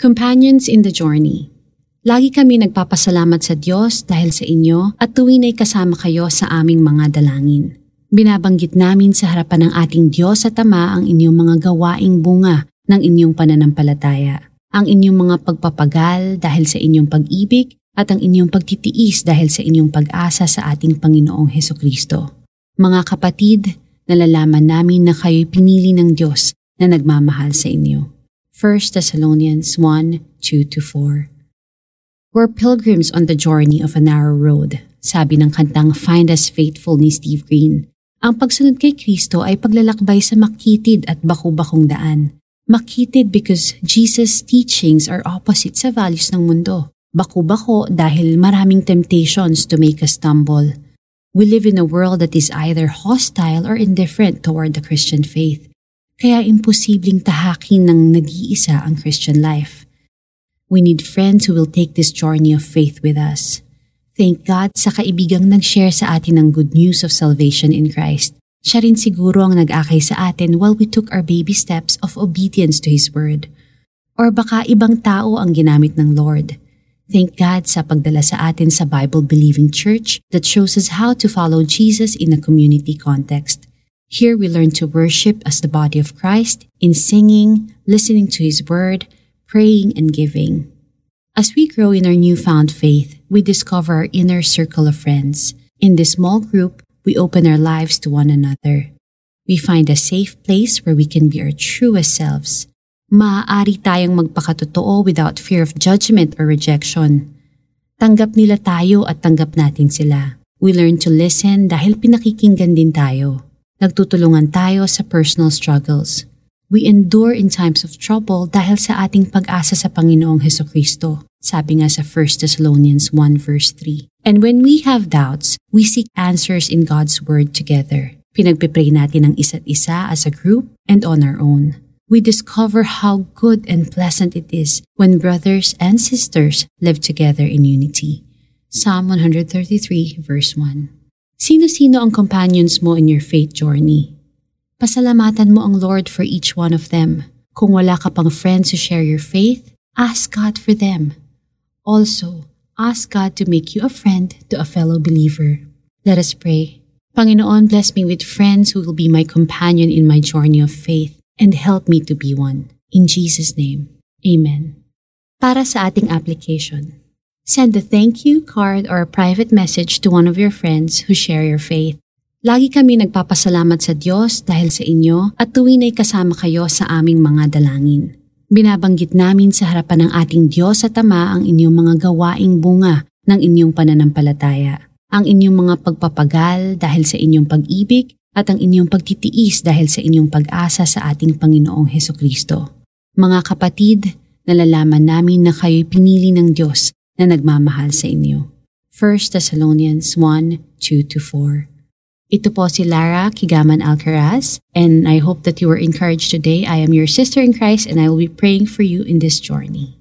Companions in the Journey Lagi kami nagpapasalamat sa Diyos dahil sa inyo at tuwin ay kasama kayo sa aming mga dalangin. Binabanggit namin sa harapan ng ating Diyos at Ama ang inyong mga gawaing bunga ng inyong pananampalataya, ang inyong mga pagpapagal dahil sa inyong pag-ibig at ang inyong pagtitiis dahil sa inyong pag-asa sa ating Panginoong Heso Kristo. Mga kapatid, nalalaman namin na kayo'y pinili ng Diyos na nagmamahal sa inyo. 1 Thessalonians 1, 2-4 We're pilgrims on the journey of a narrow road, sabi ng kantang Find Us Faithful ni Steve Green. Ang pagsunod kay Kristo ay paglalakbay sa makitid at baku-bakong daan. Makitid because Jesus' teachings are opposite sa values ng mundo. Baku-bako dahil maraming temptations to make us stumble. We live in a world that is either hostile or indifferent toward the Christian faith kaya imposibleng tahakin ng nag-iisa ang Christian life. We need friends who will take this journey of faith with us. Thank God sa kaibigang nag-share sa atin ng good news of salvation in Christ. Siya rin siguro ang nag-akay sa atin while we took our baby steps of obedience to His Word. Or baka ibang tao ang ginamit ng Lord. Thank God sa pagdala sa atin sa Bible-believing church that shows us how to follow Jesus in a community context. Here we learn to worship as the body of Christ in singing, listening to His Word, praying, and giving. As we grow in our newfound faith, we discover our inner circle of friends. In this small group, we open our lives to one another. We find a safe place where we can be our truest selves. Maaari tayong magpakatotoo without fear of judgment or rejection. Tanggap nila tayo at tanggap natin sila. We learn to listen dahil pinakikinggan din tayo. Nagtutulungan tayo sa personal struggles. We endure in times of trouble dahil sa ating pag-asa sa Panginoong Heso Kristo. Sabi nga sa 1 Thessalonians 1 verse 3. And when we have doubts, we seek answers in God's Word together. Pinagpipray natin ang isa't isa as a group and on our own. We discover how good and pleasant it is when brothers and sisters live together in unity. Psalm 133 verse 1. Sino-sino ang companions mo in your faith journey? Pasalamatan mo ang Lord for each one of them. Kung wala ka pang friends to share your faith, ask God for them. Also, ask God to make you a friend to a fellow believer. Let us pray. Panginoon, bless me with friends who will be my companion in my journey of faith and help me to be one. In Jesus' name, Amen. Para sa ating application, Send a thank you card or a private message to one of your friends who share your faith. Lagi kami nagpapasalamat sa Diyos dahil sa inyo at tuwin ay kasama kayo sa aming mga dalangin. Binabanggit namin sa harapan ng ating Diyos at Ama ang inyong mga gawaing bunga ng inyong pananampalataya, ang inyong mga pagpapagal dahil sa inyong pag-ibig at ang inyong pagtitiis dahil sa inyong pag-asa sa ating Panginoong Heso Kristo. Mga kapatid, nalalaman namin na kayo'y pinili ng Diyos na nagmamahal sa inyo. 1 Thessalonians 1, 2-4 Ito po si Lara Kigaman Alcaraz and I hope that you were encouraged today. I am your sister in Christ and I will be praying for you in this journey.